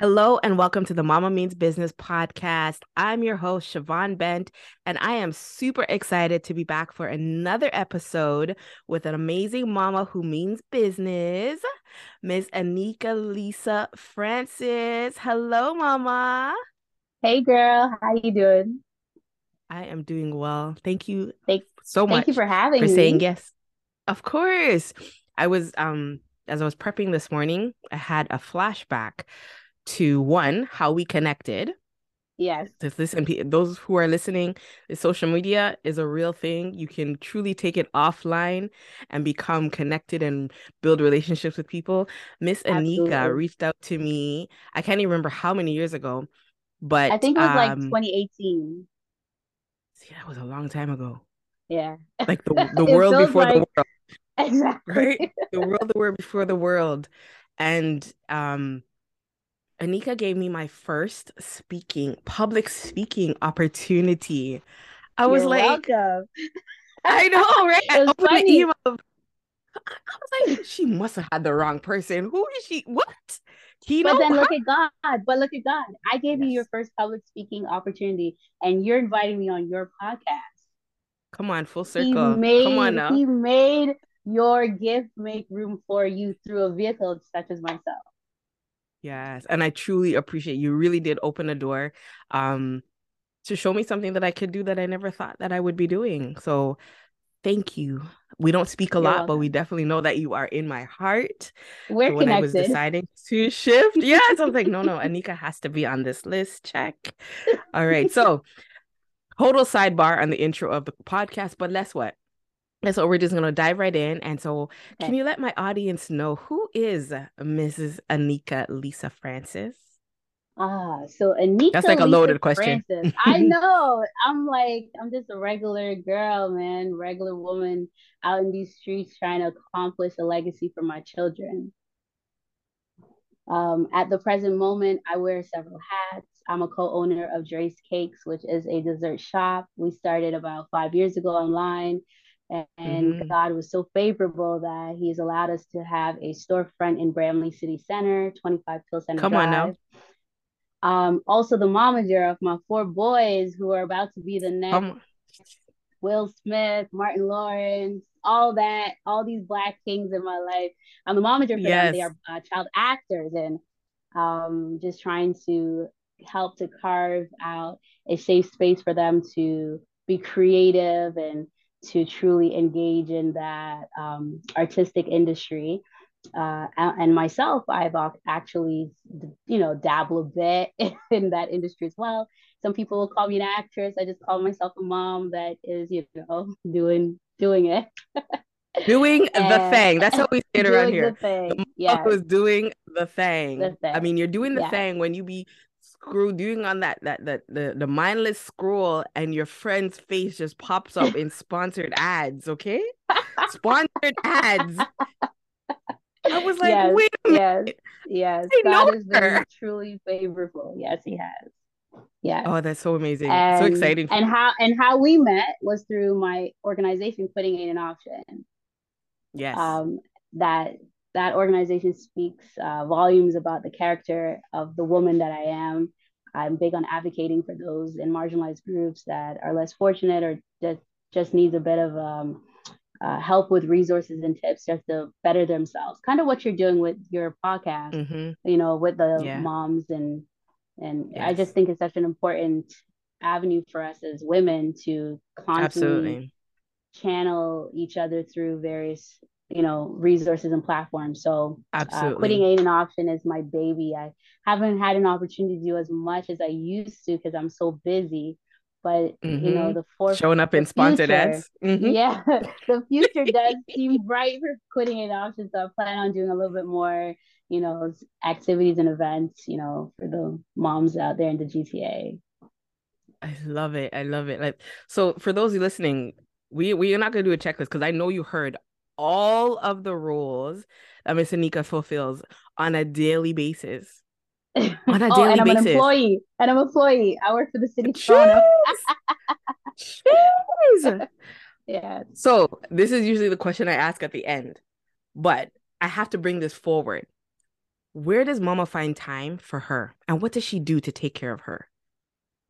Hello and welcome to the Mama Means Business podcast. I'm your host, Siobhan Bent, and I am super excited to be back for another episode with an amazing mama who means business, Miss Annieka Lisa Francis. Hello, Mama. Hey, girl. How you doing? I am doing well. Thank you thank, so much. Thank you for having me. for me. saying yes. Of course. I was um as I was prepping this morning, I had a flashback to one how we connected yes to listen those who are listening social media is a real thing you can truly take it offline and become connected and build relationships with people miss annieka reached out to me i can't even remember how many years ago but i think it was um, like 2018 see that was a long time ago yeah like the, the world before like... the world exactly right the world the world before the world and um Annieka gave me my first speaking, public speaking opportunity. I was You're like, welcome. I know, right? I opened funny. the email. I was like, she must have had the wrong person. Who is she? What? But then look at God. But look at God. I gave yes. you your first public speaking opportunity, and you're inviting me on your podcast. Come on, full circle. He made, Come on now. He made your gift make room for you through a vehicle such as myself. Yes. And I truly appreciate you really did open a door um to show me something that I could do that I never thought that I would be doing. So thank you. We don't speak a You're lot, welcome. but we definitely know that you are in my heart. We're so when connected. I was deciding to shift, yes, I was like, no, no, Annieka has to be on this list. Check. All right. So total sidebar on the intro of the podcast, but let's what? And so we're just going to dive right in. And so, okay. can you let my audience know who is Mrs. Annieka Lisa Francis? Ah, so Annieka. That's like a loaded question. Francis. I know. I'm like, I'm just a regular girl, man, regular woman out in these streets trying to accomplish a legacy for my children. Um, at the present moment, I wear several hats. I'm a co-owner of Drayz Cakes, which is a dessert shop. We started about five years ago online and mm-hmm. God was so favorable that He's allowed us to have a storefront in Bramalea City Center, 25 Peel Center Come Drive. on now. Um, also the momager of my four boys who are about to be the next Will Smith, Martin Lawrence, all that, all these black kings in my life. I'm the momager for yes. them. They are uh, child actors and um, just trying to help to carve out a safe space for them to be creative and to truly engage in that um, artistic industry. Uh, and myself, I've actually, you know, dabble a bit in that industry as well. Some people will call me an actress. I just call myself a mom that is, you know, doing doing it. doing the thing. That's how we say it around here. The thing. Yeah. was doing the thing. the thing. I mean, you're doing the yeah. thing when you be screw doing on that that that the the mindless scroll and your friend's face just pops up in sponsored ads okay sponsored ads i was like yes, wait a minute. yes yes. God has been truly favorable. Yes he has. Yeah oh that's so amazing. And, so exciting. and how and how we met was through my organization quitting ain't an option. Yes. Um that that organization speaks uh, volumes about the character of the woman that I am. I'm big on advocating for those in marginalized groups that are less fortunate or just just needs a bit of um, uh, help with resources and tips just to better themselves. Kind of what you're doing with your podcast, mm-hmm. you know, with the yeah. moms and and yes. I just think it's such an important avenue for us as women to constantly Absolutely. channel each other through various you know resources and platforms so absolutely uh, quitting ain't an option is my baby i haven't had an opportunity to do as much as i used to because i'm so busy but mm-hmm. you know the for showing up in sponsored future, ads mm-hmm. yeah the future does seem bright for quitting an option so i plan on doing a little bit more you know activities and events you know for the moms out there in the gta i love it i love it like so for those you listening we we are not going to do a checklist because I know you heard all of the roles that Miss Annieka fulfills on a daily basis. On a oh, daily and I'm basis. an employee. And I'm an employee. I work for the city of Toronto. yeah. So this is usually the question I ask at the end, but I have to bring this forward. Where does mama find time for her? And what does she do to take care of her?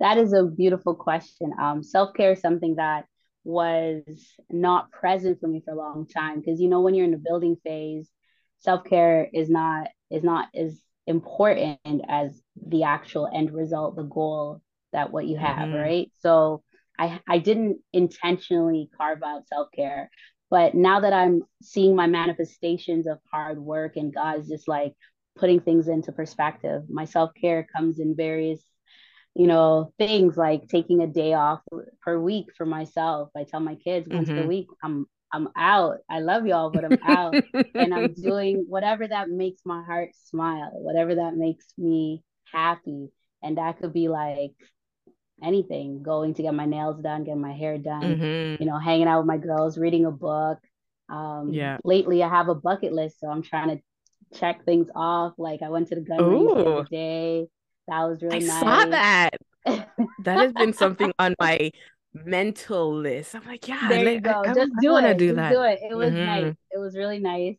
That is a beautiful question. Um, self-care is something that was not present for me for a long time because you know when you're in the building phase, self-care is not is not as important as the actual end result, the goal that what you have, mm-hmm. right? So I I didn't intentionally carve out self-care, but now that I'm seeing my manifestations of hard work and God's just like putting things into perspective, my self-care comes in various you know things like taking a day off per week for myself i tell my kids once mm-hmm. per week i'm i'm out i love y'all but i'm out and i'm doing whatever that makes my heart smile whatever that makes me happy and that could be like anything going to get my nails done getting my hair done mm-hmm. you know hanging out with my girls reading a book um yeah lately i have a bucket list so i'm trying to check things off like i went to the gun range the other day that was really nice. I nice. saw that. that has been something on my mental list. I'm like, yeah, there you go. I, Just I, do I it. Do Just that. do it. It was mm-hmm. nice. It was really nice.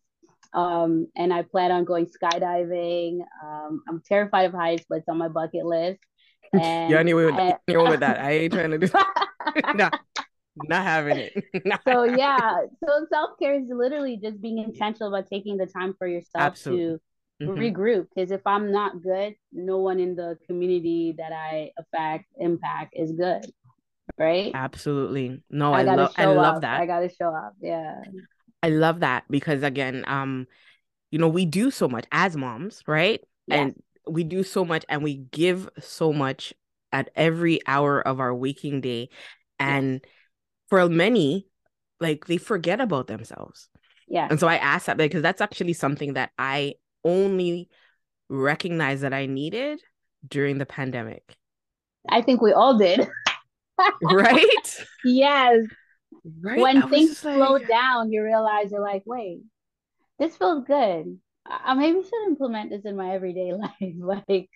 Um, and I plan on going skydiving. Um, I'm terrified of heights, but it's on my bucket list. And yeah, anyway, I, anyway with that. I ain't trying to do. no, not having it. Not so yeah, so self care is literally just being intentional about taking the time for yourself Absolutely. to mm-hmm. regroup because if i'm not good no one in the community that i affect impact is good right? Absolutely. No i, I love i love that. I gotta show up yeah. I love that because again um you know we do so much as moms right? Yes. and we do so much and we give so much at every hour of our waking day. And yes. for many like they forget about themselves. Yeah. And so i asked that because that's actually something that i only recognized that I needed during the pandemic. I think we all did. right? Yes. Right? When things slow like... down, you realize you're like, wait, this feels good. I maybe should implement this in my everyday life. like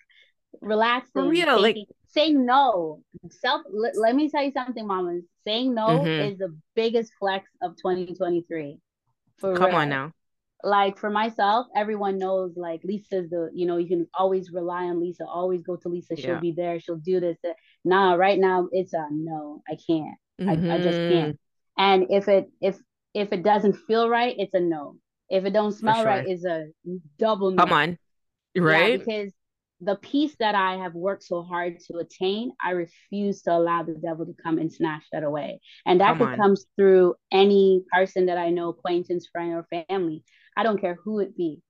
relaxing. For real, taking, like saying no. Self let, let, me tell you something, mama. Saying no mm-hmm. is the biggest flex of 2023. For Come real. on now like for myself, everyone knows like Lisa's the, you know, you can always rely on Lisa, always go to Lisa. She'll yeah. be there. She'll do this. Nah, right now it's a no, I can't. Mm-hmm. I, I just mm-hmm. can't. And if it, if, if it doesn't feel right, it's a no. If it don't smell sure. right, it's a double no. Come on. Right. Yeah, because the peace that I have worked so hard to attain, I refuse to allow the devil to come and snatch that away. And that come comes through any person that I know, acquaintance, friend, or family. I don't care who it be.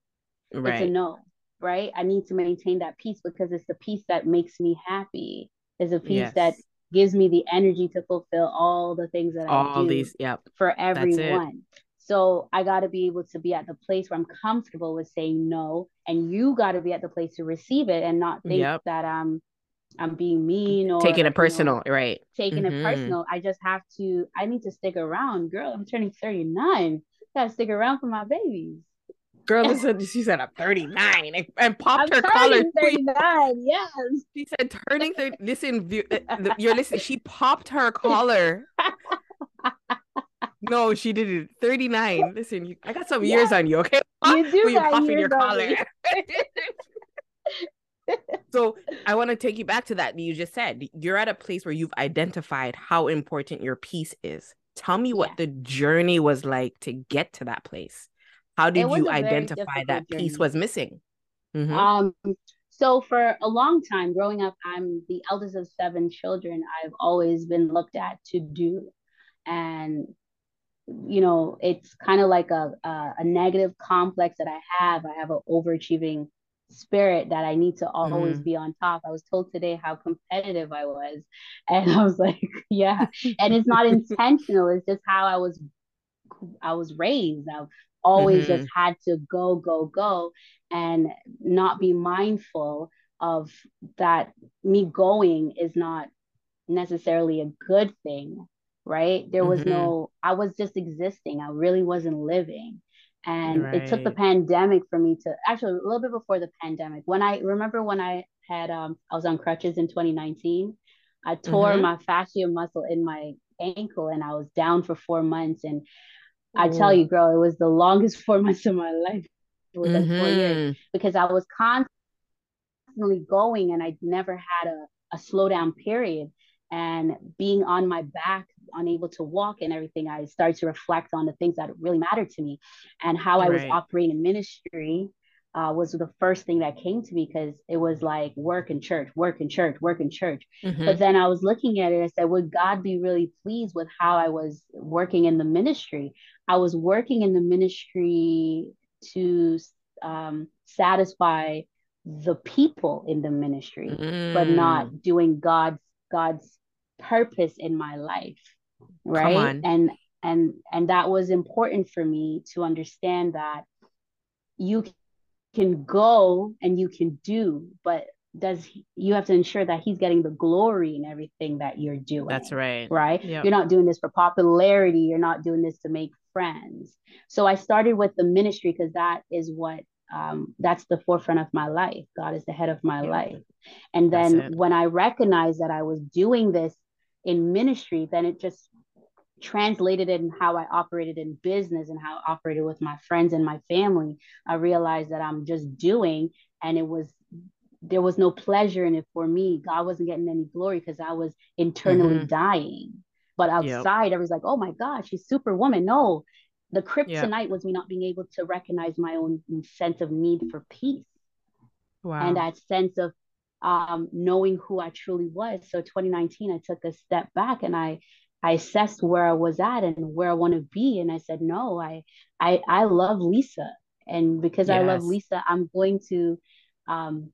Right. It's a no, right? I need to maintain that peace because it's the peace that makes me happy. It's a piece yes. that gives me the energy to fulfill all the things that all I do these, yep. for everyone. So I got to be able to be at the place where I'm comfortable with saying no, and you got to be at the place to receive it and not think yep. that I'm I'm being mean or taking it personal, know, right? Taking mm-hmm. it personal. I just have to. I need to stick around, girl. I'm turning 39 gotta stick around for my babies. Girl, listen, she said I'm 39 and, and popped I'm her collar. 39, yes. She said turning 30. Listen, uh, you're listening. She popped her collar. no, she didn't. 39. Listen, you, I got some yeah. years on you, okay? You do got popping your collar. so I want to take you back to that you just said. You're at a place where you've identified how important your piece is. Tell me what yeah. the journey was like to get to that place. How did you identify that journey. piece was missing? Mm-hmm. Um, so for a long time growing up, I'm the eldest of seven children. I've always been looked at to do, and you know, it's kind of like a, a, a negative complex that I have. I have an overachieving spirit that I need to always mm-hmm. be on top. I was told today how competitive I was. And I was like, yeah. And it's not intentional. It's just how I was I was raised. I've always mm-hmm. just had to go, go, go and not be mindful of that me going is not necessarily a good thing. Right. There was mm-hmm. no, I was just existing. I really wasn't living and right. it took the pandemic for me to actually a little bit before the pandemic when i remember when i had um i was on crutches in 2019 i tore mm-hmm. my fascia muscle in my ankle and I was down for four months. And I tell you, girl, it was the longest four months of my life. It was mm-hmm. like four years mm-hmm. because I was constantly going and I never had a, a slowdown period. And being on my back, unable to walk and everything, I started to reflect on the things that really mattered to me and how I was operating in ministry uh, was the first thing that came to me because it was like work and church, work and church, work and church. Mm-hmm. But then I was looking at it and said, would God be really pleased with how I was working in the ministry? I was working in the ministry to um, satisfy the people in the ministry, mm. but not doing God's God's purpose in my life, right? And and and that was important for me to understand that you can go and you can do, but does he, you have to ensure that he's getting the glory in everything that you're doing. That's right. Right? Yep. You're not doing this for popularity, you're not doing this to make friends. So I started with the ministry because that is what um, that's the forefront of my life. God is the head of my life. And then when I recognized that I was doing this in ministry, then it just translated it in how I operated in business and how I operated with my friends and my family, I realized that I'm just doing and it was there was no pleasure in it for me. God wasn't getting any glory because I was internally mm-hmm. dying. But outside, yep. everyone's like, oh my God, she's superwoman. No, the kryptonite yep. was me not being able to recognize my own sense of need for peace. Wow. And that sense of um, knowing who I truly was. So 2019, I took a step back and I I assessed where I was at and where I want to be. And I said, no, I, I, I love Lisa. And because yes. I love Lisa, I'm going to um,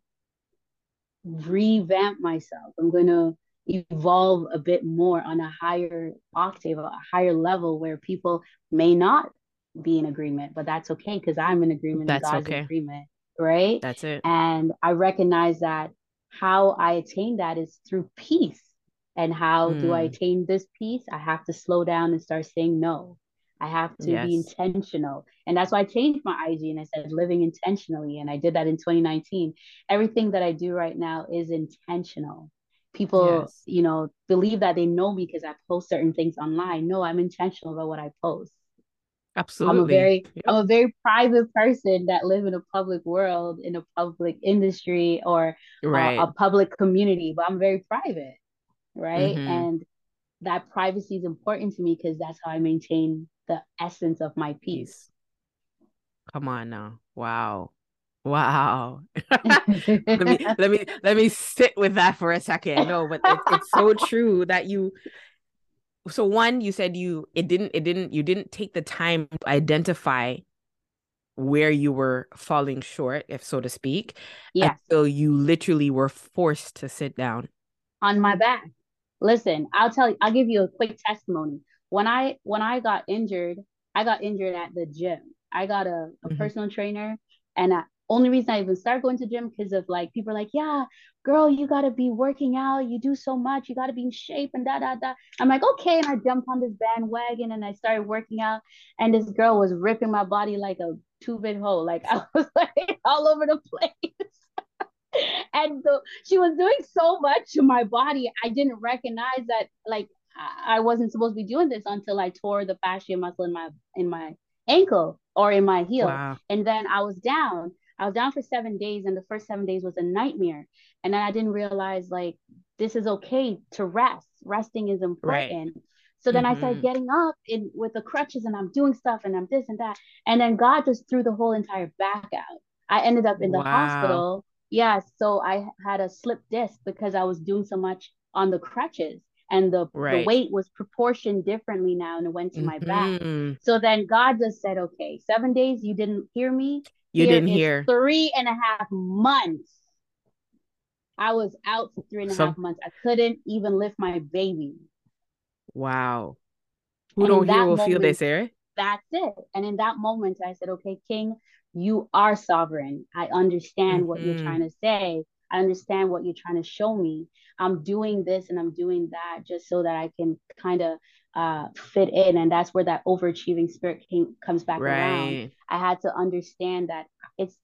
revamp myself. I'm going to evolve a bit more on a higher octave, a higher level where people may not be in agreement, but that's okay because I'm in agreement. That's God's okay. agreement, right? That's it. And I recognize that how I attain that is through peace and how mm. do I hmm. attain this peace? I have to slow down and start saying no. I have to yes. be intentional. And that's why I changed my IG and I said living intentionally. And I did that in 2019. Everything that I do right now is intentional. People, yes. you know, believe that they know me because I post certain things online. No, I'm intentional about what I post. Absolutely. I'm a very yep. I'm a very private person that live in a public world, in a public industry or right. uh, a public community, but I'm very private right? Mm-hmm. And that privacy is important to me because that's how I maintain the essence of my peace. Come on now. Wow. Wow. let me let me let me sit with that for a second. No, but it, it's so true that you so one you said you it didn't it didn't you didn't take the time to identify where you were falling short if so to speak yeah so you literally were forced to sit down on my back Listen, I'll tell you, I'll give you a quick testimony. When I when I got injured, I got injured at the gym. I got a, a mm-hmm. personal trainer, and I, only reason I even started going to gym because of like people are like, yeah, girl, you gotta be working out. You do so much. You gotta be in shape and da da da. I'm like, okay, and I jumped on this bandwagon and I started working out. And this girl was ripping my body like a two bit hole. Like I was like all over the place and so she was doing so much to my body i didn't recognize that like i wasn't supposed to be doing this until i tore the fascia muscle in my in my ankle or in my heel wow. and then i was down i was down for seven days and the first seven days was a nightmare and then i didn't realize like this is okay to rest resting is important right. So then mm-hmm. I started getting up in with the crutches and I'm doing stuff and I'm this and that. And then God just threw the whole entire back out. I ended up in the wow. hospital yeah so i had a slip disc because i was doing so much on the crutches and the, right. the weight was proportioned differently now and it went to my mm-hmm. back so then god just said okay seven days you didn't hear me? You Here didn't hear. three and a half months. I was out for three and a half months. I couldn't even lift my baby. Wow. Who and don't hear will moment, feel this eric that's it. And in that moment i said okay king you are sovereign. I understand mm-hmm. what you're trying mm-hmm. to say. I understand what you're trying to show me. I'm doing this and I'm doing that just so that I can kind of uh, fit in. And that's where that overachieving spirit came, comes back right. around. I had to understand that it's,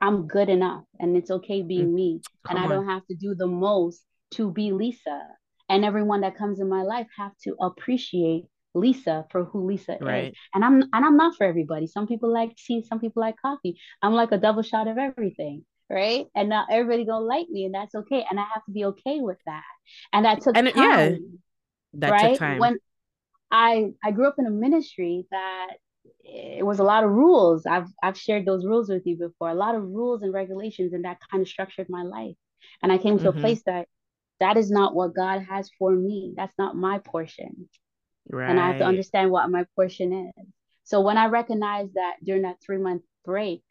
I'm good enough and it's okay being mm. me. Come and I on. don't have to do the most to be Lisa. and everyone that comes in my life have to appreciate Lisa for who Lisa right. is. And I'm and I'm not for everybody. Some people like tea, some people like coffee. I'm like a double shot of everything, right? And not everybody gonna like me, and that's okay. And I have to be okay with that. And that took and time. Yeah, that right? took time. When I I grew up in a ministry that it was a lot of rules. I've I've shared those rules with you before. A lot of rules and regulations, and that kind of structured my life. And I came to mm-hmm. a place that that is not what God has for me. That's not my portion. Right. And I have to understand what my portion is. So when I recognized that during that three month break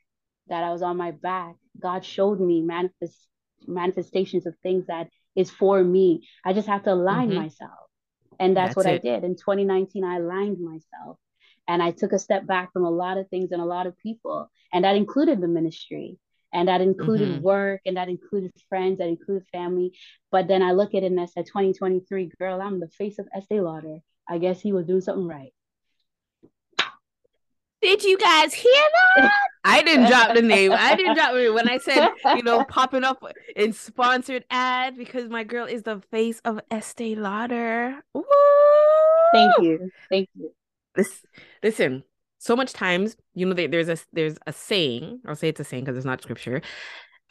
that I was on my back, God showed me manifest manifestations of things that is for me. I just have to align mm-hmm. myself. And that's, that's what it. I did. In 2019, I aligned myself and I took a step back from a lot of things and a lot of people. And that included the ministry and that included mm-hmm. work and that included friends that included family but then i look at it and i said 2023 girl i'm the face of estee lauder I guess he was doing something right. Did you guys hear that? I didn't drop the name. I didn't drop it when I said, you know, popping up in sponsored ad because my girl is the face of Estee Lauder. Woo! Thank you. Thank you. This listen, so much times, you know, there's a there's a saying, I'll say it's a saying because it's not scripture.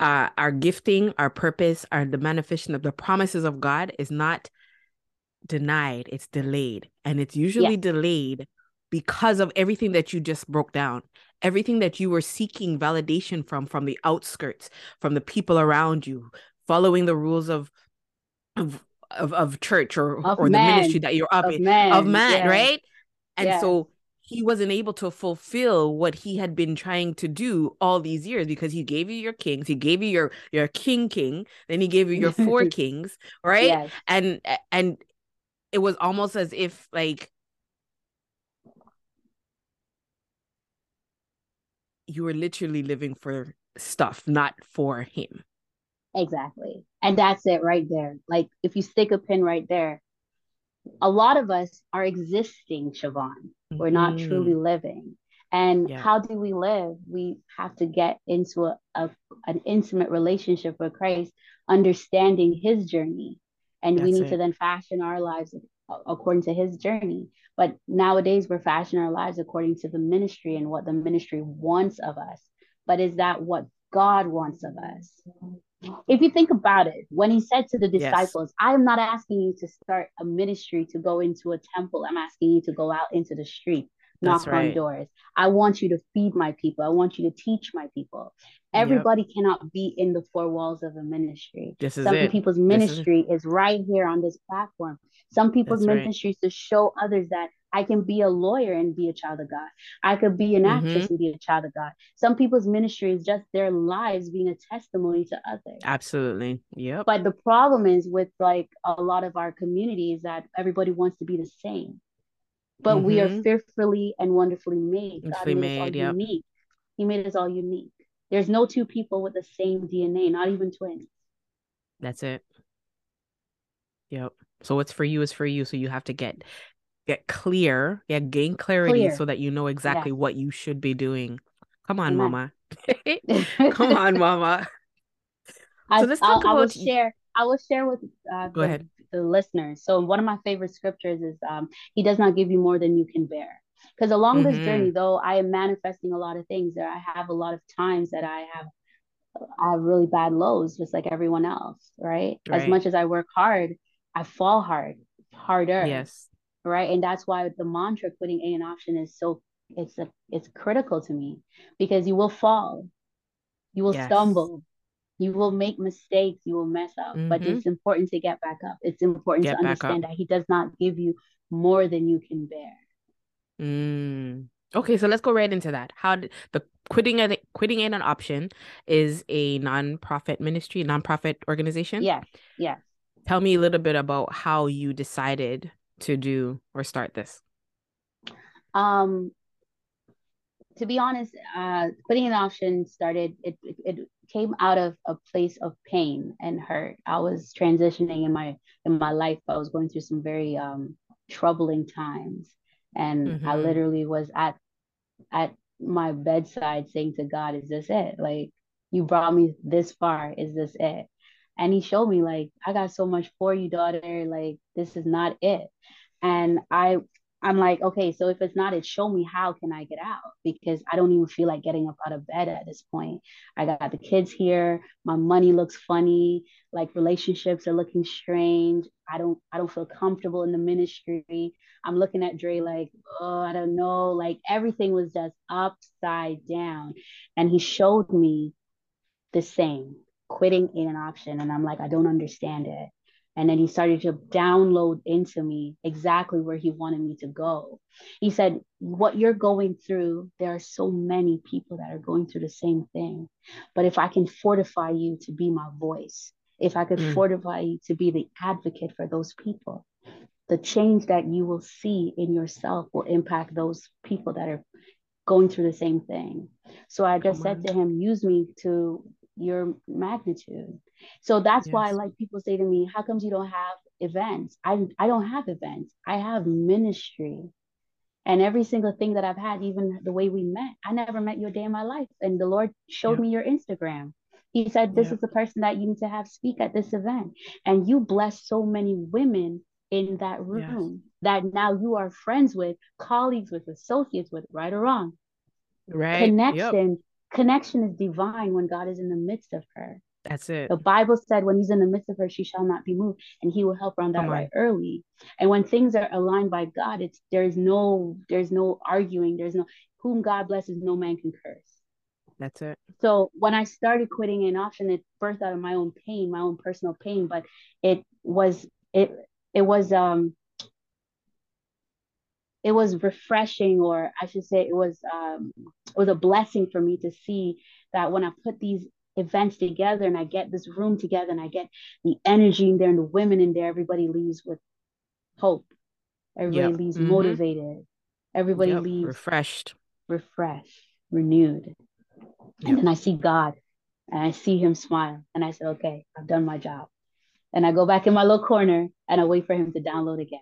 Uh, our gifting, our purpose, our the manifestation of the promises of God is not denied, it's delayed. And it's usually delayed because of everything that you just broke down. Everything that you were seeking validation from from the outskirts, from the people around you, following the rules of of of, of church or of or the ministry that you're up of in man, of man, yeah. right? And yeah. so he wasn't able to fulfill what he had been trying to do all these years because he gave you your kings he gave you your your king king then he gave you your four kings right yes. and and it was almost as if like you were literally living for stuff, not for him. Exactly. And that's it right there. Like if you stick a pin right there, a lot of us are existing, Siobhan. We're not mm-hmm. truly living. And yeah. how do we live? We have to get into a, a, an intimate relationship with Christ, understanding his journey, and That's we need it. to then fashion our lives according to his journey. But nowadays, we're fashioning our lives according to the ministry and what the ministry wants of us. But is that what God wants of us? If you think about it, when he said to the disciples, yes. I am not asking you to start a ministry to go into a temple, I'm asking you to go out into the street knock right. on doors. I want you to feed my people. I want you to teach my people. Everybody yep. cannot be in the four walls of a ministry. This is Some it. people's ministry is... is... right here on this platform. Some people's That's ministry right. is to show others that I can be a lawyer and be a child of God. I could be an mm-hmm. actress and be a child of God. Some people's ministry is just their lives being a testimony to others. Absolutely. Yeah. But the problem is with like a lot of our communities that everybody wants to be the same but mm-hmm. we are mm-hmm. fearfully and wonderfully made. God made, made us all yep. unique. He made us all unique. There's no two people with the same DNA, not even twins. That's it. Yep. So what's for you is for you. So you have to get get clear, yeah, gain clarity clear. so that you know exactly what you should be doing. Come on, mama. Come on, mama. I, so let's talk I'll, about I will share. I will share with uh, Go the, ahead the listeners. So one of my favorite scriptures is um, he does not give you more than you can bear. Because along mm-hmm. this journey, though I am manifesting a lot of things, there I have a lot of times that I have I have really bad lows, just like everyone else, right? right? As much as I work hard, I fall hard, harder. Yes. Right. And that's why the mantra quitting ain't an option is so it's a it's critical to me because you will fall, you will yes. stumble, you will make mistakes you will mess up mm-hmm. but it's important to get back up. It's important get to understand that he does not give you more than you can bear. Mm. okay so let's go right into that. How did the quitting a, quitting ain't an option is a non-profit ministry non-profit organization? Yes yes. Tell me a little bit about how you decided to do or start this. Um to be honest, uh, quitting an option started. It, it, it came out of a place of pain and hurt. I was transitioning in my in my life. I was going through some very um, troubling times, and mm-hmm. I literally was at at my bedside saying to God, "Is this it? Like you brought me this far? Is this it?" and he showed me like i got so much for you daughter like this is not it and i i'm like okay so if it's not it show me how can i get out? Because i don't even feel like getting up out of bed at this point. I got the kids here. My money looks funny. Like relationships are looking strange. I don't i don't feel comfortable in the ministry. I'm looking at dre like oh i don't know. Like everything was just upside down. And he showed me the same quitting ain't an option. And I'm like, I don't understand it. And then he started to download into me exactly where he wanted me to go. He said, What you're going through, there are so many people that are going through the same thing. But if I can fortify you to be my voice, if I could mm. fortify you to be the advocate for those people, the change that you will see in yourself will impact those people that are going through the same thing. So I just said to him, use me to your magnitude. So that's yes. why like people say to me, how comes you don't have events? I I don't have events. I have ministry. And every single thing that I've had, even the way we met, I never met you a day in my life. And the Lord showed yeah. me your Instagram. He said, This yeah. is the person that you need to have speak at this event. And you bless so many women in that room yes. that now you are friends with, colleagues with, associates with, right or wrong. Right. Connection yep connection is divine when God is in the midst of her. That's it. The Bible said, when he's in the midst of her, she shall not be moved, and he will help her on that right early. And when things are aligned by God, it's there's no there's no arguing. There's no whom God blesses, no man can curse. That's it. So when I started quitting an option, it birthed out of my own pain, my own personal pain, but it was it it was um it was refreshing or i should say it was um, it was a blessing for me to see that when i put these events together and i get this room together and i get the energy in there and the women in there everybody leaves with hope everybody yep. leaves mm-hmm. motivated everybody yep. leaves refreshed refreshed renewed yep. and then i see god and i see him smile and i said okay i've done my job and i go back in my little corner and i wait for him to download again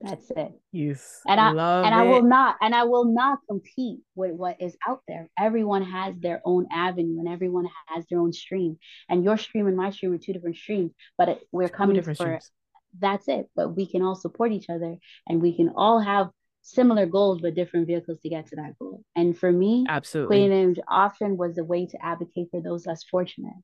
that's it. Yes. And I and it. I will not and I will not compete with what is out there. Everyone has their own avenue and everyone has their own stream. And your stream and my stream are two different streams, but it, we're coming for streams. that's it. But we can all support each other and we can all have similar goals but different vehicles to get to that goal. And for me, absolutely Quitting ain't an option was a way to advocate for those less fortunate.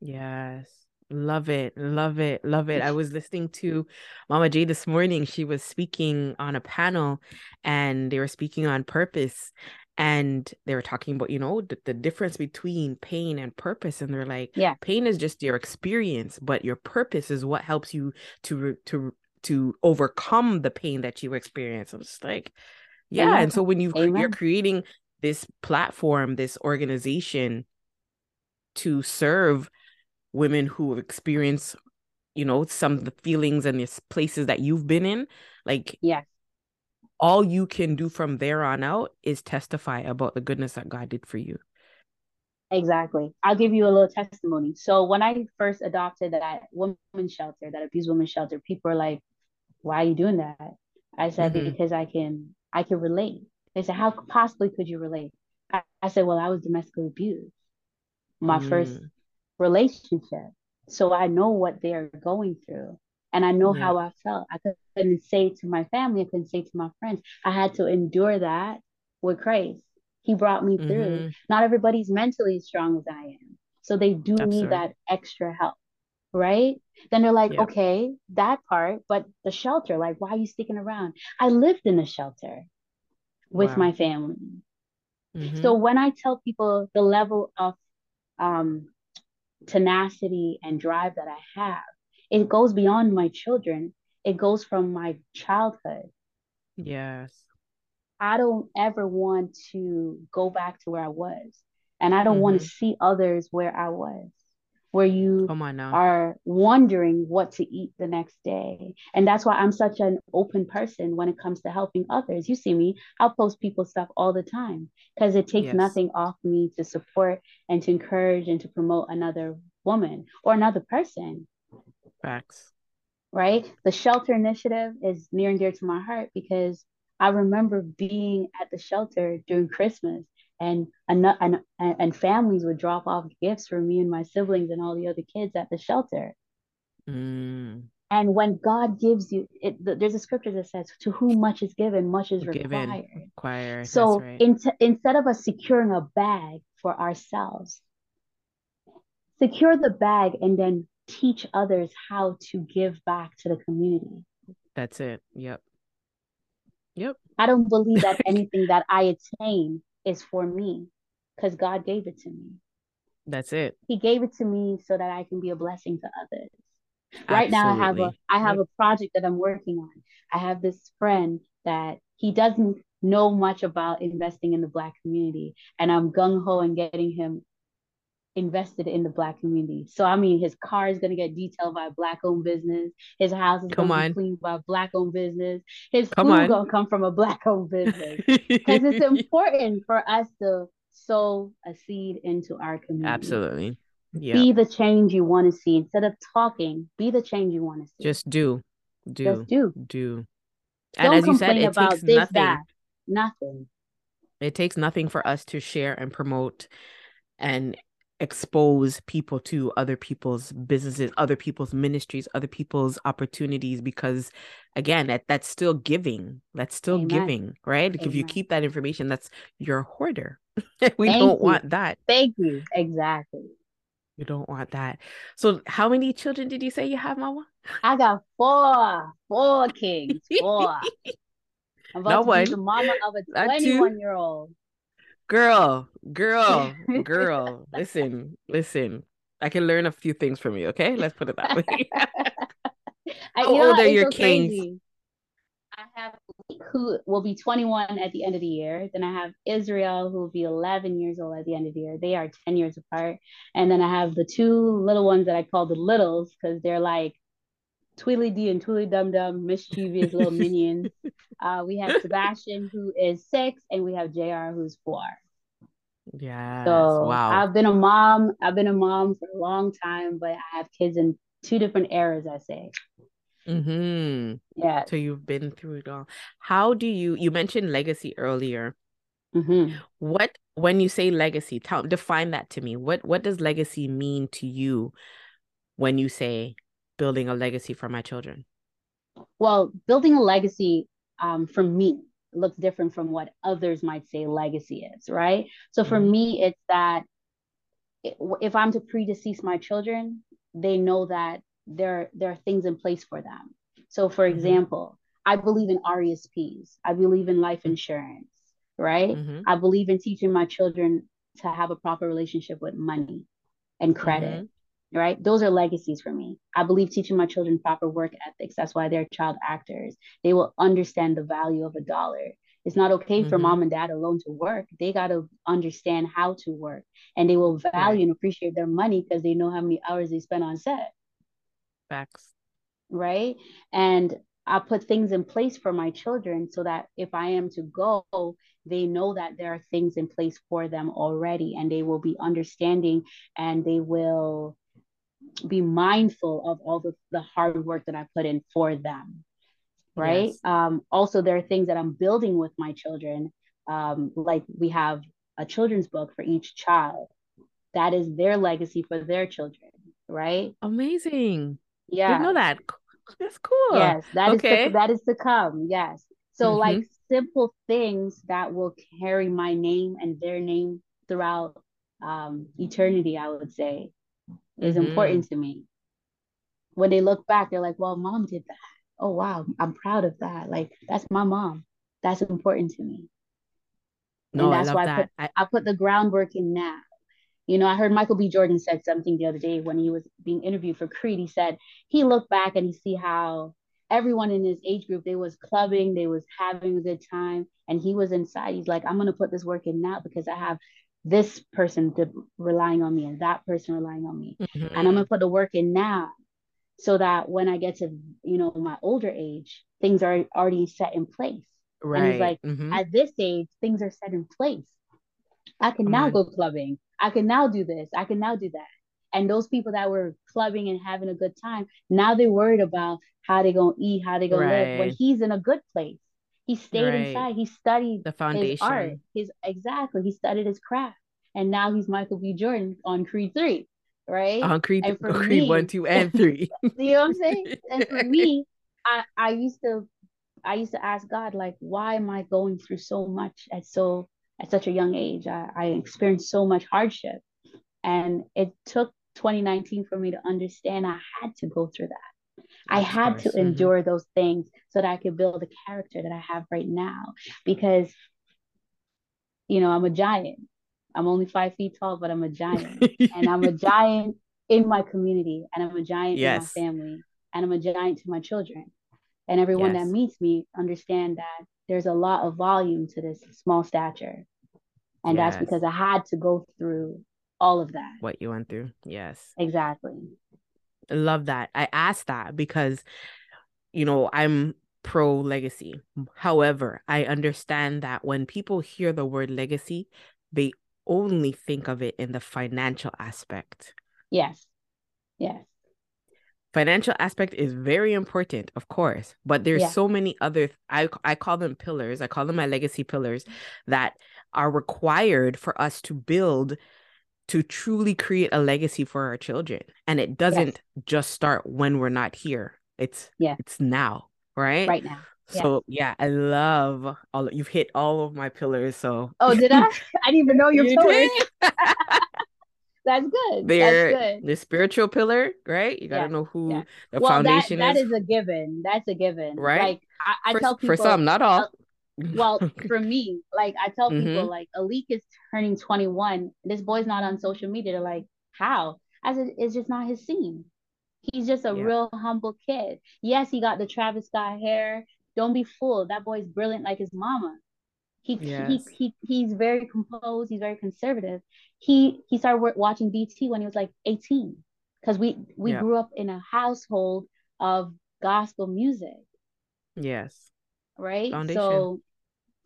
Yes. Love it. Love it. Love it. I was listening to Mama J this morning. She was speaking on a panel and they were speaking on purpose and they were talking about, you know, the, the difference between pain and purpose. And they're like, yeah, pain is just your experience, but your purpose is what helps you to, to, to overcome the pain that you experience. I'm just like, yeah. Amen. And so when you, Amen. you're creating this platform, this organization to serve women who experience you know some of the feelings and the places that you've been in like yeah all you can do from there on out is testify about the goodness that god did for you. Exactly. I'll give you a little testimony. So when i first adopted that women's shelter that abused women's shelter people are like why are you doing that? I said mm-hmm. because i can i can relate. They said how possibly could you relate? I, I said well i was domestically abused. My mm. first relationship. So I know what they're going through. And I know yeah. how I felt. I couldn't say to my family, I couldn't say to my friends. I had to endure that with Christ. He brought me mm-hmm. through. Not everybody's mentally as strong as I am. So they do Absolutely. need that extra help. Right? Then they're like, yeah. okay, that part, but the shelter, like, why are you sticking around? I lived in a shelter with wow. my family. Mm-hmm. So when I tell people the level of um, tenacity and drive that I have. It goes beyond my children. It goes from my childhood. Yes. I don't ever want to go back to where I was. And I don't mm-hmm. want to see others where I was where you oh are wondering what to eat the next day. And that's why I'm such an open person when it comes to helping others. You see me, I'll post people stuff all the time because it takes yes. nothing off me to support and to encourage and to promote another woman or another person. Facts. Right? The shelter initiative is near and dear to my heart because I remember being at the shelter during Christmas and and and, and families would drop off gifts for me and my siblings and all the other kids at the shelter. Mm. and when god gives you it there's a scripture that says to whom much is given much is given, required. Required so right. in, instead of us securing a bag for ourselves secure the bag and then teach others how to give back to the community. That's it. Yep. Yep. I don't believe that anything that i attain is for me because God gave it to me. That's it. He gave it to me so that I can be a blessing to others. Absolutely. Right now I have a I have a project that I'm working on. I have this friend that he doesn't know much about investing in the black community and I'm gung ho and getting him invested in the black community. So I mean, his car is gonna get detailed by a black owned business. His house is come gonna on. be cleaned by a black owned business. His come food on. gonna come from a black owned business because it's important for us to sow a seed into our community. Absolutely. Yeah. Be the change you want to see instead of talking. Be the change you want to see. Just do, do, Just do, do. And Don't as you said, it takes this, nothing. That. Nothing. It takes nothing for us to share and promote and expose people to other people's businesses other people's ministries other people's opportunities because again that that's still giving that's still Amen. giving right? Like if you keep that information that's your hoarder. We Thank don't you. want that. Thank you. Exactly. You don't want that. So how many children did you say you have mama? I got four four kids four. I'm about no to one. be the mama of a 21 year old girl, girl, girl. listen, listen. I can learn a few things from you. Okay, let's put it that way. How old are your so kings? Crazy. I have who will be 21 at the end of the year. Then I have Israel, who will be 11 years old at the end of the year. They are 10 years apart. And then I have the two little ones that I call the littles because they're like Tweedledee and Tweedly Dum Dum, mischievous little minions. Uh, we have Sebastian, who is six, and we have JR, who's four. Yeah. So wow. I've been a mom. I've been a mom for a long time, but I have kids in two different eras. I say. Hmm. Yeah. So you've been through it all. How do you? You mentioned legacy earlier. Mm-hmm. What when you say legacy? Tell define that to me. What what does legacy mean to you when you say building a legacy for my children? Well, building a legacy um, for me looks different from what others might say legacy is, right? So for mm-hmm. me, it's that if I'm to predecease my children, they know that there there are things in place for them. So, for mm-hmm. example, I believe in RESPs. I believe in life mm-hmm. insurance, right? Mm-hmm. I believe in teaching my children to have a proper relationship with money and credit. Right? Those are legacies for me. I believe teaching my children proper work ethics. That's why they're child actors. They will understand the value of a dollar. It's not okay mm-hmm. for mom and dad alone to work. They got to understand how to work and they will value right. and appreciate their money because they know how many hours they spend on set. Facts. Right. And I put things in place for my children so that if I am to go, they know that there are things in place for them already and they will be understanding and they will be mindful of all the, the hard work that I put in for them. Right. Yes. Um, also, there are things that I'm building with my children. Um, like we have a children's book for each child. That is their legacy for their children. Right. Amazing. Yeah. Didn't know that. That's cool. Yes. That okay. is to, that is to come. Yes. So mm-hmm. like simple things that will carry my name and their name throughout um, eternity, I would say is mm-hmm. important to me. When they look back, they're like, well, mom did that. Oh, wow. I'm proud of that. Like, that's my mom. That's important to me. No, and that's I why I put, I... I put the groundwork in now. You know, I heard Michael B. Jordan said something the other day when he was being interviewed for Creed. He said he looked back and he see how everyone in his age group they was clubbing, they was having a good time, and he was inside. He's like, I'm gonna put this work in now because I have this person relying on me and that person relying on me mm-hmm. and i'm gonna put the work in now so that when i get to you know my older age things are already set in place right and he's like mm-hmm. at this age things are set in place i can Come now on. go clubbing i can now do this i can now do that and those people that were clubbing and having a good time now they're worried about how they're gonna eat how they're gonna right. live when he's in a good place He stayed right. inside. He studied the foundation. his art. His exactly. He studied his craft, and now he's Michael B. Jordan on Creed three, right? On Creed, and for Creed me, one, two, and three. you know what I'm saying? And for me, I I used to I used to ask God like, why am I going through so much at so at such a young age? I, I experienced so much hardship, and it took 2019 for me to understand I had to go through that. I had to mm-hmm. endure those things so that I could build the character that I have right now. Because, you know, I'm a giant. I'm only five feet tall, but I'm a giant. and I'm a giant in my community, and I'm a giant yes. in my family, and I'm a giant to my children. And everyone yes. that meets me understand that there's a lot of volume to this small stature. And yes. that's because I had to go through all of that. What you went through. Yes. Exactly. I love that. I asked that because, you know, I'm pro legacy. However, I understand that when people hear the word legacy, they only think of it in the financial aspect. Yes. Yes. Financial aspect is very important, of course, but there's yeah. so many other I I call them pillars. I call them my legacy pillars that are required for us to build to truly create a legacy for our children and it doesn't yes. just start when we're not here. It's yeah. it's now right? Right now. So yeah i love all you've hit all of my pillars so oh did i? I didn't even know your you pillars. that's good. They're that's good. the spiritual pillar right? You got to yeah. know who yeah. the well, foundation that, is. that is a given. That's a given. Right? Like i, I for, tell people for some not all well, for me, like I tell people, mm-hmm. like Alik is turning 21. This boy's not on social media. They're like, how? I said, it's just not his scene. He's just a yeah. real humble kid. Yes, he got the Travis Scott hair. Don't be fooled. That boy's brilliant like his mama. He, yes. he, he he's very composed. He's very conservative. He he started watching BT when he was like 18 because we we yeah. grew up in a household of gospel music. Yes. Right. Foundation. So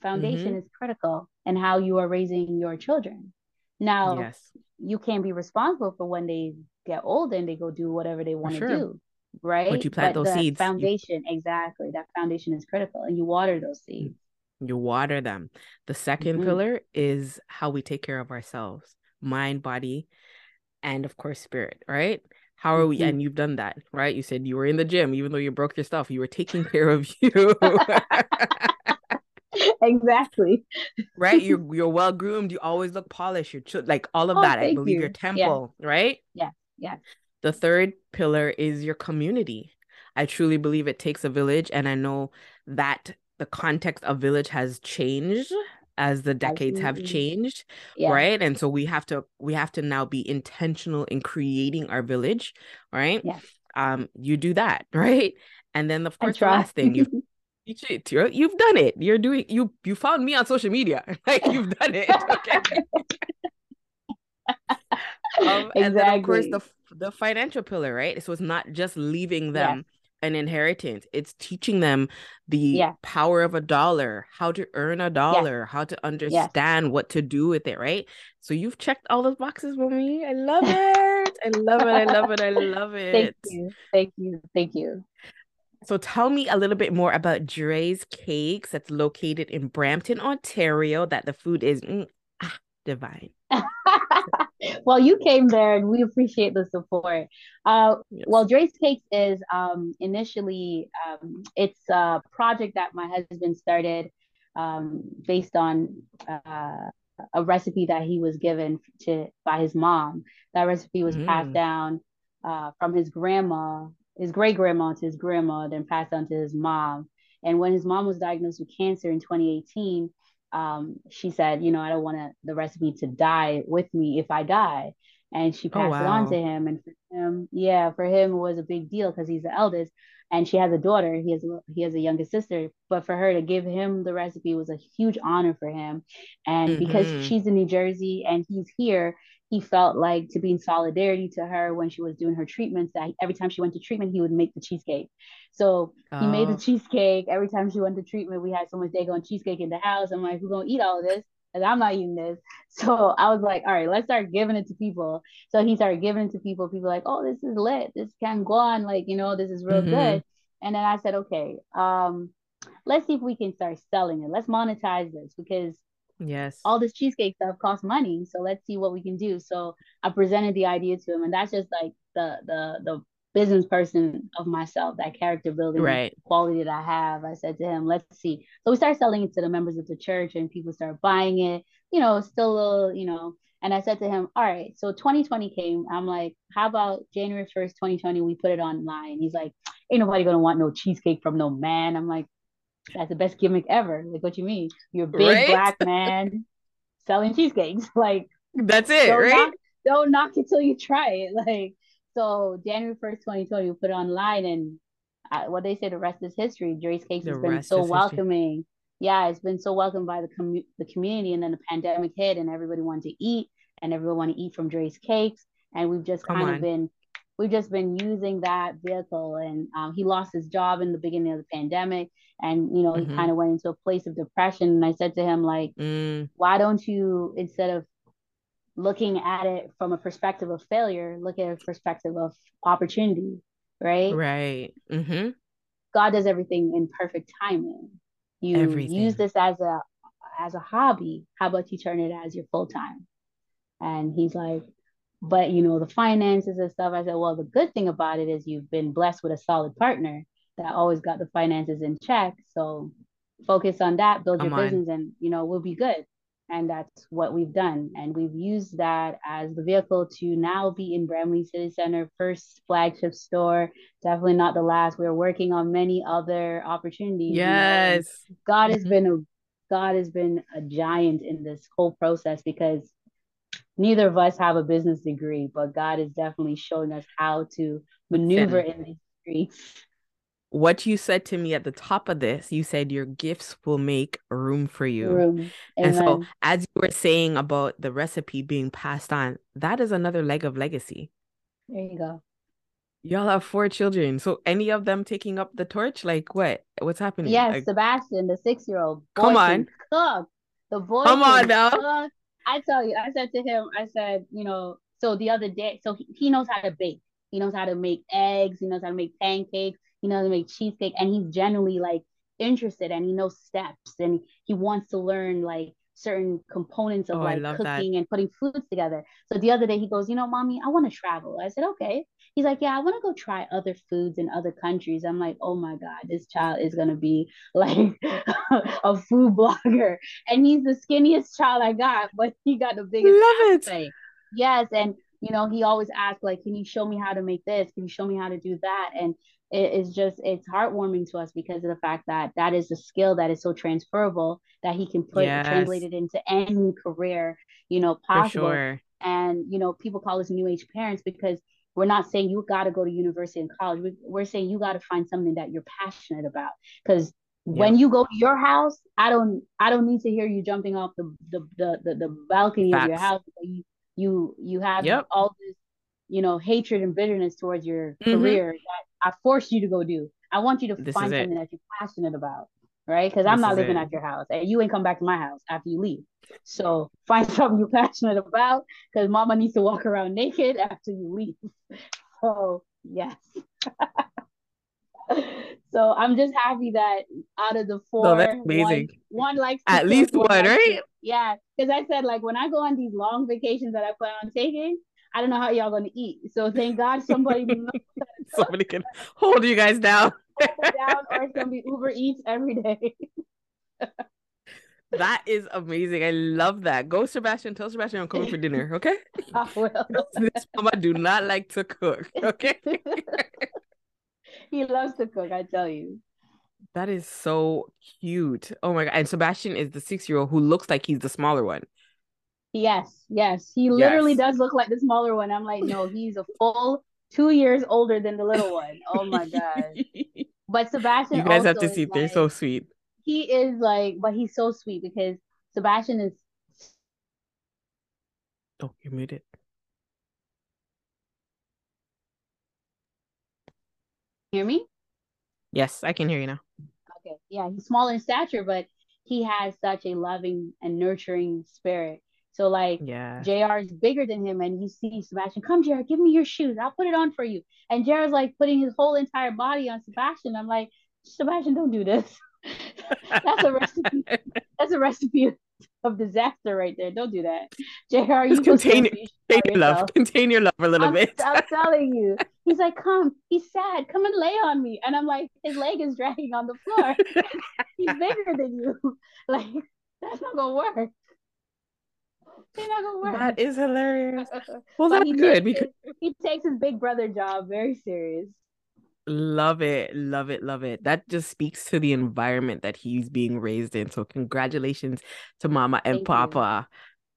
foundation mm-hmm. is critical and how you are raising your children. Now, yes. you can't be responsible for when they get old and they go do whatever they want to sure. do, right? But you plant but those seeds. Foundation, you... exactly. That foundation is critical, and you water those seeds. You water them. The 2nd mm-hmm. pillar is how we take care of ourselves, mind, body, and of course, spirit. Right? How are we? Mm-hmm. And you've done that, right? You said you were in the gym, even though you broke your stuff. You were taking care of you. exactly. right? You're you're well groomed. You always look polished. You're ch- like all of oh, that. I believe you. your temple, yeah. right? Yeah. Yeah. The third pillar is your community. I truly believe it takes a village, and I know that the context of village has changed as the decades have changed yeah. right and so we have to we have to now be intentional in creating our village right yeah. um you do that right and then of course the last thing you you cheat. You're, you've done it. You're doing you you found me on social media. like you've done it. Okay. um, exactly. And then of course the the financial pillar, right? So it's not just leaving them yeah. An inheritance. It's teaching them the yeah. power of a dollar, how to earn a dollar, how to understand what to do with it, right? So you've checked all those boxes for me. I love it. I love it. I love it. I love it. Thank you. Thank you. Thank you. So tell me a little bit more about Drayz Cakes that's located in Brampton, Ontario, that the food is mm, divine. well, you came there and we appreciate the support. Uh, yes. Well, Drayz Cakes is um, initially, um, it's a project that my husband started um, based on uh, a recipe that he was given to by his mom. That recipe was mm. passed down uh, from his grandma his great grandma to his grandma, then passed on to his mom. And when his mom was diagnosed with cancer in 2018, um, she said, you know, I don't want the recipe to die with me if I die. And she oh, passed oh, wow. it on to him. And for him, yeah, for him it was a big deal because he's the eldest. And she has a daughter. He has a he has a younger sister. But for her to give him the recipe was a huge honor for him. And mm-hmm. because she's in New Jersey and he's here, he felt like to be in solidarity to her when she was doing her treatments that every time she went to treatment he would make the cheesecake. So oh. he made the oh. cheesecake. Every time she went to treatment we had so much dago and cheesecake in the house. I'm like who's gonna eat all of this? And i'm not eating this. So i was like all right let's start giving it to people. So he started giving it to people. People like oh this is lit. This can go on. Like you know this is real mm-hmm. good. And then i said okay um let's see if we can start selling it. Let's monetize this because yes, all this cheesecake stuff costs money. So let's see what we can do. So I presented the idea to him, and that's just like the the the business person of myself, that character building right. quality that I have. I said to him, let's see. So we started selling it to the members of the church and people start buying it, you know, still a little, you know. And I said to him, all right, so 2020 came. I'm like, how about January 1st, 2020, we put it online? He's like, ain't nobody gonna want no cheesecake from no man. I'm like, that's the best gimmick ever. Like, what you mean? You're a big right? black man selling cheesecakes. Like, that's it, don't right? Knock, don't knock it till you try it. Like, so January 1st, 2020, we put it online and uh, what they say, the rest is history. Drayz Cakes the has been so welcoming. History. Yeah, it's been so welcomed by the com- the community. And then the pandemic hit and everybody wanted to eat and everyone wanted to eat from Drayz Cakes. And we've just Come kind on. of been, we've just been using that vehicle. And um, he lost his job in the beginning of the pandemic. And, you know, mm-hmm. he kind of went into a place of depression. And I said to him, like, mm. why don't you, instead of looking at it from a perspective of failure, look at a perspective of opportunity, right? Right. Mm-hmm. God does everything in perfect timing. You everything. use this as a as a hobby. How about you turn it as your full time? And he's like, but you know the finances and stuff. I said, well, the good thing about it is you've been blessed with a solid partner that always got the finances in check. So focus on that, build Come your on. business, and you know we'll be good and that's what we've done and we've used that as the vehicle to now be in Bramalea City Center first flagship store definitely not the last we're working on many other opportunities yes you know? God has mm-hmm. been a God has been a giant in this whole process because neither of us have a business degree but God is definitely showing us how to maneuver in these streets what you said to me at the top of this, you said your gifts will make room for you. Room. And so, as you were saying about the recipe being passed on, that is another leg of legacy. There you go. Y'all have four children. So, any of them taking up the torch? Like, what? What's happening? Yes, like, Sebastian, the six year old. Come on. Cook. The boy. Come on now. Cook. I tell you, I said to him, I said, you know, so the other day, so he, he knows how to bake. He knows how to make eggs. He knows how to make pancakes he knows how to make cheesecake and he's generally like interested and he knows steps and he wants to learn like certain components of oh, like cooking that. and putting foods together. So the other day he goes, you know, mommy, I want to travel. I said, okay. He's like, yeah, I want to go try other foods in other countries. I'm like, oh my God, this child is gonna be like a food blogger. And he's the skinniest child I got, but he got the biggest. Love it. Yes. And you know, he always asks, like, can you show me how to make this? Can you show me how to do that? And it is just it's heartwarming to us because of the fact that that is a skill that is so transferable that he can put yes. translate it into any career you know possible sure. and you know people call us new age parents because we're not saying you got to go to university and college we're saying you got to find something that you're passionate about because when you go to your house i don't i don't need to hear you jumping off the the the, the, the balcony Facts. of your house you you you have yep. all this you know hatred and bitterness towards your mm-hmm. career that I forced you to go do. I want you to this find something that you're passionate about, right? Because I'm not living it. at your house, and you ain't come back to my house after you leave. So find something you're passionate about, because Mama needs to walk around naked after you leave. So yes. so I'm just happy that out of the four, no, that's amazing. One, one likes at least one, right? Yeah, because I said like when I go on these long vacations that I plan on taking, I don't know how y'all gonna eat. So thank God somebody somebody can hold you guys down. down or it's gonna be Uber Eats every day. that is amazing. I love that. Go Sebastian, tell Sebastian I'm coming for dinner, okay? I will. this mama do not like to cook, okay? he loves to cook, I tell you. That is so cute. Oh my god. And Sebastian is the six year old who looks like he's the smaller one. Yes, yes. He literally yes. does look like the smaller one. I'm like, no, he's a full two years older than the little one. Oh my god. But Sebastian You guys have to see they're so sweet. He is like, but he's so sweet because Sebastian is Oh, you're muted. Hear me? Yes, I can hear you now. Okay. Yeah, he's small in stature, but he has such a loving and nurturing spirit so like yeah, JR is bigger than him and you see Sebastian, come JR, give me your shoes. I'll put it on for you. And JR is like putting his whole entire body on Sebastian. I'm like, Sebastian, don't do this. that's a recipe. That's a recipe of disaster right there. Don't do that. JR, you contain, contain your love. Contain your love a little I'm, bit. I'm telling you. He's like, come, he's sad. Come and lay on me. And I'm like, his leg is dragging on the floor. he's bigger than you. Like, that's not gonna work. It's not gonna work. That is hilarious. Well, that's he good because he takes his big brother job very serious. Love it, love it, love it. That just speaks to the environment that he's being raised in. So congratulations to Mama and Thank Papa.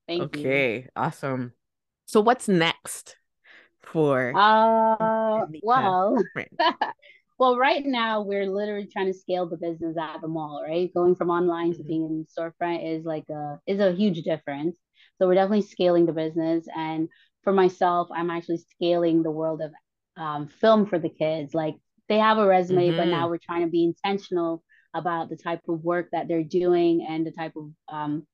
You. Thank okay, you. awesome. So what's next for uh well well right now we're literally trying to scale the business at the mall, right? Going from online mm-hmm. to being in storefront is like a is a huge difference. So we're definitely scaling the business and for myself, I'm actually scaling the world of um, film for the kids. Like they have a resume, mm-hmm. but now we're trying to be intentional about the type of work that they're doing and the type of um,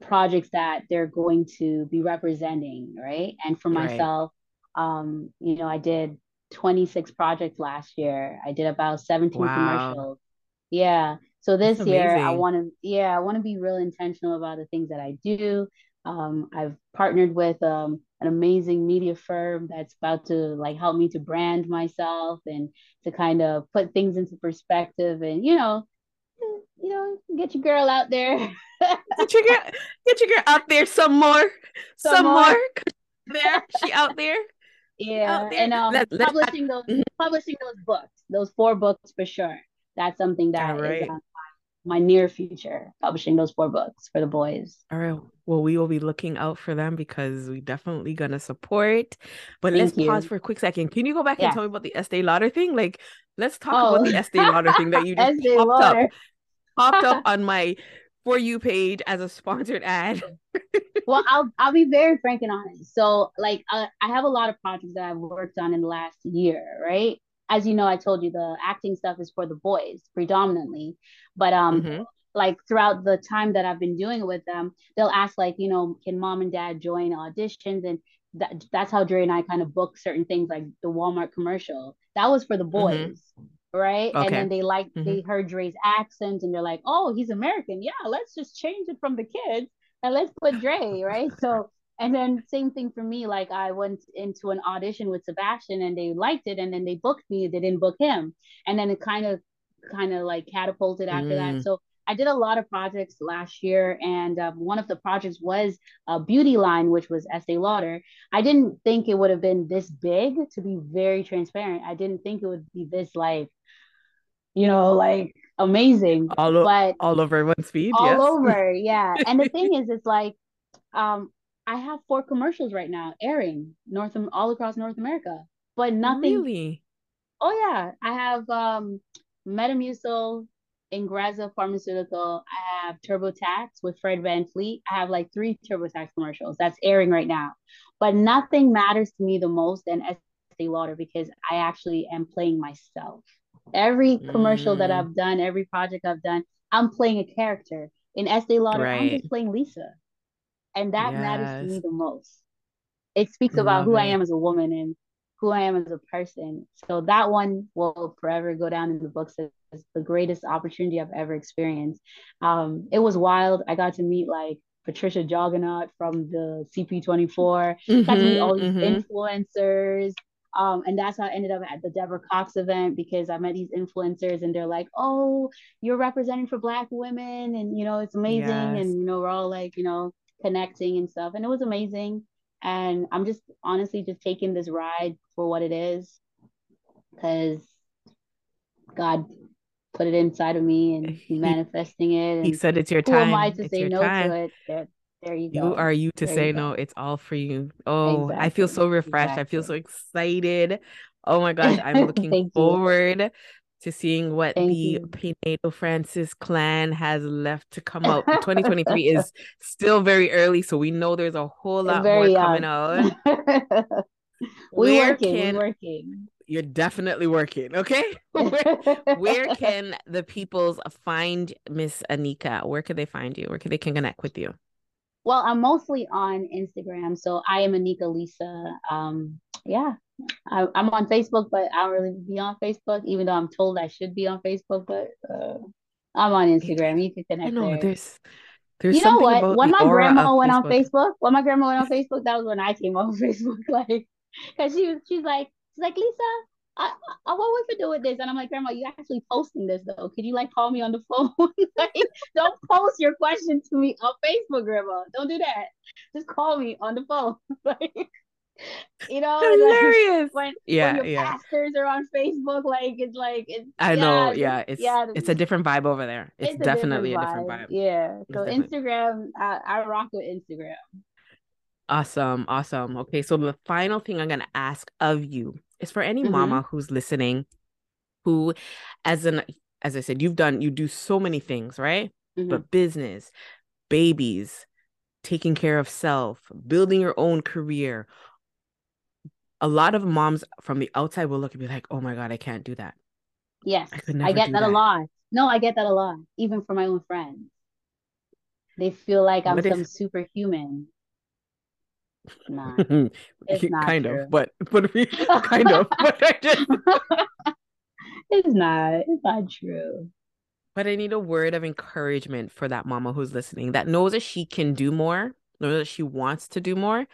projects that they're going to be representing, right? And for myself, right. um, you know, I did 26 projects last year. I did about 17 wow. commercials. Yeah. So this year I want to yeah, I want to be real intentional about the things that I do. Um, I've partnered with um, an amazing media firm that's about to like help me to brand myself and to kind of put things into perspective and you know you know get your girl out there get your girl get your girl out there some more some, some more. there she out there yeah there. and um, let, let, publishing those mm-hmm. publishing those books those four books for sure that's something that right. is on my near future publishing those four books for the boys. All right. Well, we will be looking out for them because we definitely gonna support. But Thank let's you. pause for a quick second. Can you go back yeah. and tell me about the Estee Lauder thing? Like, let's talk oh. about the Estee Lauder thing that you just popped Lauder. up, popped up on my for you page as a sponsored ad. well, I'll I'll be very frank and honest. So, like, uh, I have a lot of projects that I've worked on in the last year, right? As you know, I told you the acting stuff is for the boys predominantly. But um mm-hmm. like throughout the time that I've been doing it with them, they'll ask like, you know, can mom and dad join auditions? And that that's how Dre and I kind of book certain things like the Walmart commercial. That was for the mm-hmm. boys. Mm-hmm. Right. Okay. And then they like mm-hmm. they heard Dre's accent and they're like, oh, he's American. Yeah, let's just change it from the kids and let's put Dre, right? So and then same thing for me like i went into an audition with sebastian and they liked it and then they booked me they didn't book him. And then it kind of kind of like catapulted after mm. that so i did a lot of projects last year and uh, one of the projects was a beauty line which was estee lauder. I didn't think it would have been this big to be very transparent. I didn't think it would be this like you know like amazing all, o- but all over one speed all yes. over yeah. And the thing is it's like um I have four commercials right now airing North all across North America, but nothing. Really? Oh yeah, I have um Metamucil, Ingrezza Pharmaceutical. I have TurboTax with Fred VanVleet. I have like three TurboTax commercials that's airing right now, but nothing matters to me the most than Estee Lauder because I actually am playing myself. Every commercial mm. that I've done, every project I've done, I'm playing a character. In Estee Lauder, right. I'm just playing Lisa and that yes. matters to me the most it speaks about Love who it. i am as a woman and who i am as a person so that one will forever go down in the books as the greatest opportunity i've ever experienced um, it was wild i got to meet like patricia Jaggernauth from the cp24 mm-hmm, got to meet all these mm-hmm. influencers um, and that's how I ended up at the Deborah Cox event because I met these influencers and they're like, oh, you're representing for Black women. And, you know, it's amazing. Yes. And, you know, we're all like, you know, connecting and stuff. And it was amazing. And I'm just honestly just taking this ride for what it is because God put it inside of me and he's manifesting it. And he said it's your time. Who am I to it's say no time. to it? There, there you go. Who are you to there say you no. It's all for you. Oh, exactly. I feel so refreshed. Exactly. I feel so excited. Oh my gosh, I'm looking forward to seeing what Thank the you. Pinedo Francis clan has left to come out. 2023 is still very early, so we know there's a whole lot more young. coming out. we're working, can, working. You're definitely working, okay? where, where can the peoples find Miss Annieka? Where can they find you? Where can they can connect with you? Well, I'm mostly on Instagram, so I am Annieka Lisa. Um, yeah, I, am on Facebook, but I don't really be on Facebook, even though I'm told I should be on Facebook. But uh, I'm on Instagram. You can connect. I know there. there's there's you know what? When my grandma went Facebook. on Facebook, when my grandma went on Facebook, that was when I came on Facebook. Like, cause she was, she's like, she's like, Lisa, I, I, what we to do with this? And I'm like, Grandma, you actually posting this though? Could you like call me on the phone? like, don't post your question to me on Facebook, Grandma. Don't do that. Just call me on the phone. like, you know, hilarious. Like when, yeah, when yeah. pastors are on Facebook, like it's like it's. I know, yeah, it's yeah, it's a different vibe over there. It's, it's definitely a different, a different vibe. Yeah, so Instagram, I, I rock with Instagram. Awesome, awesome. Okay, so the final thing I'm gonna ask of you is for any mm-hmm. mama who's listening, who, as an as I said, you've done you do so many things, right? Mm-hmm. But business, babies, taking care of self, building your own career, a lot of moms from the outside will look and be like, "Oh my god, I can't do that." Yes, I, I get that, that, a lot. No, I get that a lot, even from my own friends. They feel like I'm some superhuman. Nah, it's not kind true. of, but but we kind of, but I just. it's not. It's not true. But I need a word of encouragement for that mama who's listening that knows that she can do more, knows that she wants to do more,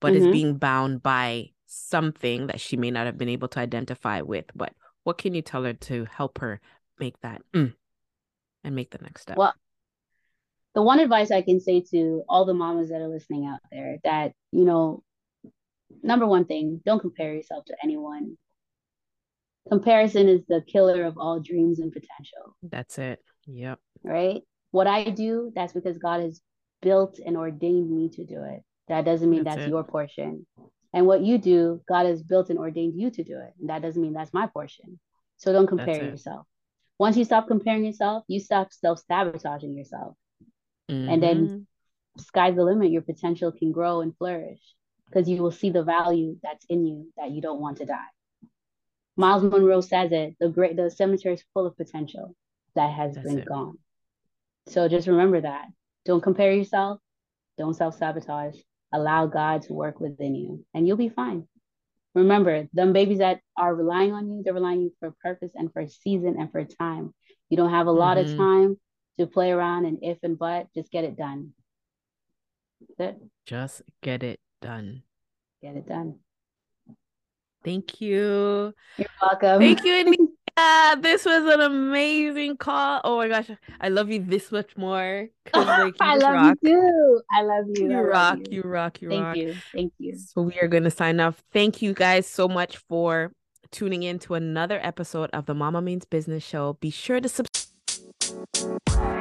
but mm-hmm. is being bound by something that she may not have been able to identify with. But what can you tell her to help her make that mm, and make the next step? Well, the one advice I can say to all the mamas that are listening out there that, you know, number one thing, don't compare yourself to anyone. Comparison is the killer of all dreams and potential. That's it. Yep. Right? What I do, that's because God has built and ordained me to do it. That doesn't mean that's, that's your portion. And what you do, God has built and ordained you to do it. And that doesn't mean that's my portion. So don't compare yourself. Once you stop comparing yourself, you stop self sabotaging yourself. Mm-hmm. And then mm-hmm. sky's the limit. Your potential can grow and flourish because you will see the value that's in you that you don't want to die. Myles Munroe says it the great the cemetery is full of potential that has that's been it. gone. So just remember that. Don't compare yourself. Don't self sabotage allow God to work within you, and you'll be fine. Remember, them babies that are relying on you, they're relying on you for purpose and for season and for time. You don't have a lot mm-hmm. of time to play around and if and but. Just get it done. That's it. Just get it done. Get it done. Thank you. You're welcome. Thank you, uh, this was an amazing call. Oh my gosh, I love you this much more. Like, I love rock. you too. I love you. You I rock. You. you. rock. You Thank rock. Thank you. Thank you. So we are going to sign off. Thank you guys so much for tuning in to another episode of the Mama Means Business Show. Be sure to subscribe